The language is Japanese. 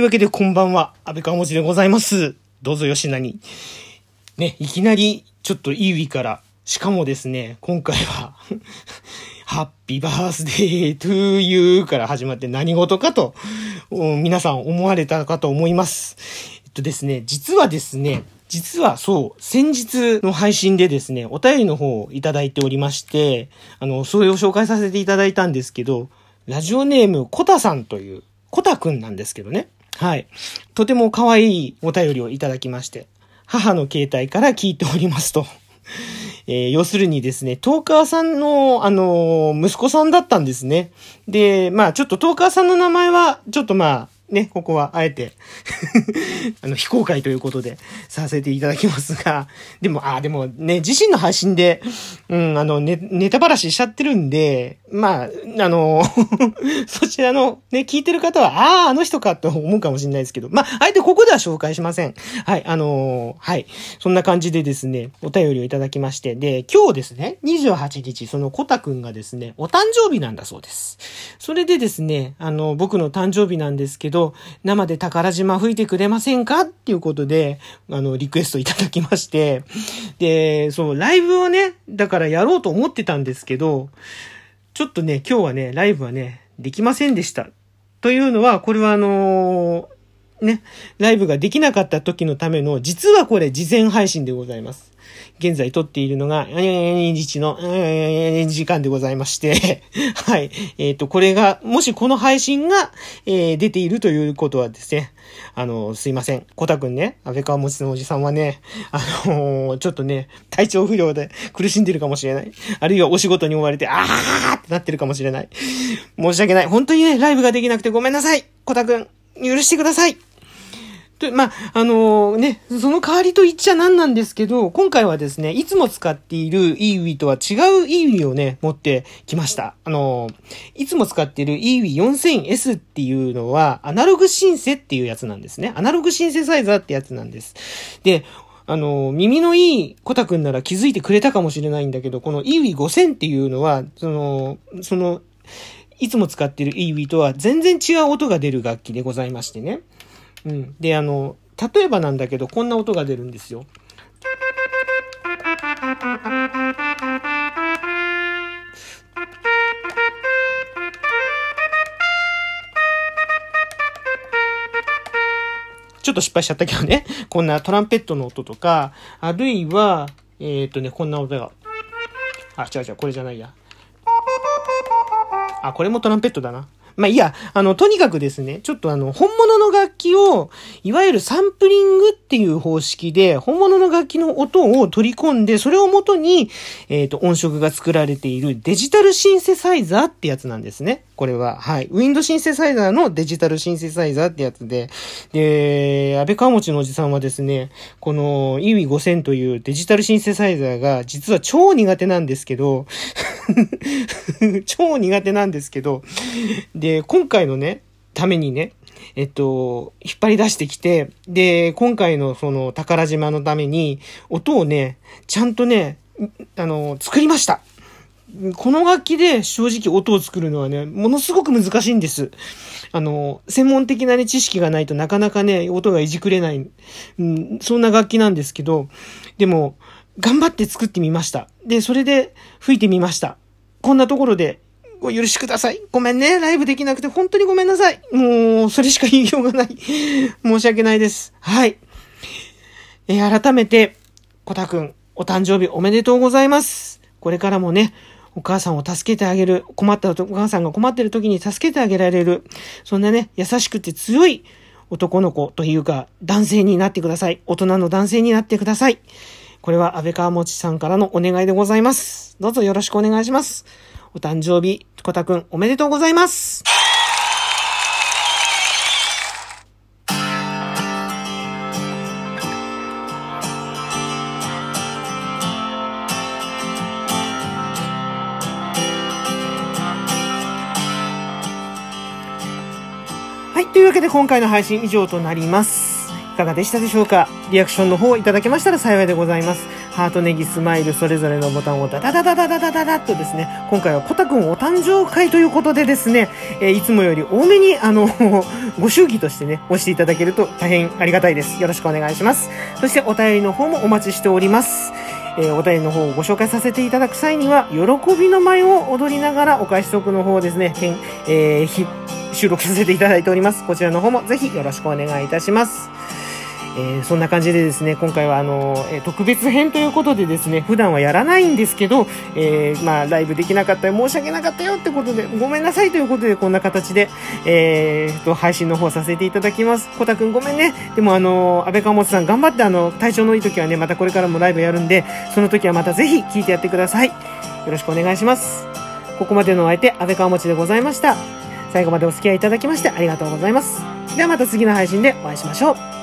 というわけでこんばんは、安倍川文字でございます。どうぞ吉なに。ね、いきなり、ちょっとイーウィから、しかもですね、今回は、ハッピーバースデートゥーユーから始まって何事かと、皆さん思われたかと思います。えっとですね、実はですね、実はそう、先日の配信でですね、お便りの方をいただいておりまして、あの、それを紹介させていただいたんですけど、ラジオネーム、コタさんという、コタくんなんですけどね。はい。とても可愛いお便りをいただきまして、母の携帯から聞いておりますと。えー要するにですね、トーカーさんの、あのー息子さんだったんですね。で、まあちょっとトーカーさんの名前は、ちょっとまあ、ね、ここはあえて、あの、非公開ということでさせていただきますが、でも、ああ、でもね、自身の配信で、うん、あの、ネネタばらししちゃってるんで、まあ、あの、そちらのね、聞いてる方は、ああ、あの人かと思うかもしれないですけど、まあ、あえてここでは紹介しません。はい、あのはい。そんな感じでですね、お便りをいただきまして、で、今日ですね、28日、そのコタくんがですね、お誕生日なんだそうです。それでですね、あの、僕の誕生日なんですけど、生で宝島吹いてくれませんか？っていうことで、あの、リクエストいただきまして、で、そう、ライブをね、だからやろうと思ってたんですけど、ちょっとね、今日はね、ライブはね、できませんでした。というのは、これはあのーね、ライブができなかった時のための、実はこれ事前配信でございます。現在撮っているのが、えー日の、時間でございまして、はい。えっ、と、これが、もしこの配信が、えー出ているということはですね、あの、すいません。コタくんね、安倍川もちのおじさんはね、あのーちょっとね、体調不良で苦しんでるかもしれない。あるいはお仕事に追われて、あーってなってるかもしれない。申し訳ない。本当にね、ライブができなくてごめんなさい。コタくん、許してください。と、まあ、あのね、その代わりと言っちゃなんなんですけど、今回はですね、いつも使っている EW とは違う EW をね、持ってきました。あのいつも使っている EW4000S っていうのは、アナログシンセっていうやつなんですね。アナログシンセサイザーってやつなんです。で、あの、耳のいいコタくんなら気づいてくれたかもしれないんだけど、この EW5000 っていうのは、その、その、いつも使っている EW とは全然違う音が出る楽器でございましてね。うん。で、あの、例えばなんだけど、こんな音が出るんですよ。ちょっと失敗しちゃったけどね。こんなトランペットの音とか、あるいは、えっ、とね、こんな音が。あ、違う違う、これじゃないや。あ、これもトランペットだな。まあいや、あの、とにかくですね、ちょっとあの、本物の楽器を、いわゆるサンプリングっていう方式で、本物の楽器の音を取り込んで、それをもとに、えっ、と、音色が作られているデジタルシンセサイザーってやつなんですね。これは。はい。ウィンドシンセサイザーのデジタルシンセサイザーってやつで、で、安倍川持のおじさんはですね、この EWI5000 というデジタルシンセサイザーが実は超苦手なんですけど、超苦手なんですけど、で、今回のね、ためにね、えっと、引っ張り出してきて、で、今回のその宝島のために、音をね、ちゃんとね、あの、作りました。この楽器で正直音を作るのはね、ものすごく難しいんです。あの、専門的なね、知識がないとなかなかね、音がいじくれない、うん、そんな楽器なんですけど、でも、頑張って作ってみました。で、それで吹いてみました。こんなところで、ご許しください。ごめんね。ライブできなくて本当にごめんなさい。もう、それしか言いようがない。申し訳ないです。はい。え改めて、コタくん、お誕生日おめでとうございます。これからもね、お母さんを助けてあげる、困ったと、お母さんが困ってる時に助けてあげられる、そんなね、優しくて強い男の子というか、男性になってください。大人の男性になってください。これは安倍川もちさんからのお願いでございます。どうぞよろしくお願いします。お誕生日、コタくんおめでとうございます。はい。というわけで今回の配信以上となります。いかがでしたでしょうか？リアクションの方いただけましたら幸いでございます。ハート、ネギ、スマイル、それぞれのボタンをダダダダダダダダダとですね、今回はコタくんお誕生会ということでですね、えーいつもより多めに、あの、ご祝儀としてね、押していただけると大変ありがたいです。よろしくお願いします。そしてお便りの方もお待ちしております。えーお便りの方をご紹介させていただく際には、喜びの舞を踊りながらお返しトークの方をですね、けんえー収録させていただいております。こちらの方もぜひよろしくお願いいたします。えーそんな感じでですね、今回はあの、えー特別編ということでですね、普段はやらないんですけど、えーまあ、ライブできなかったよ、申し訳なかったよってことで、ごめんなさいということで、こんな形で、えーと、配信の方させていただきます。コタくんごめんね。でもあの、安倍川本さん頑張ってあの、体調のいい時はね、またこれからもライブやるんで、その時はまたぜひ聞いてやってください。よろしくお願いします。ここまでのお相手、安倍川持でございました。最後までお付き合いいただきましてありがとうございます。ではまた次の配信でお会いしましょう。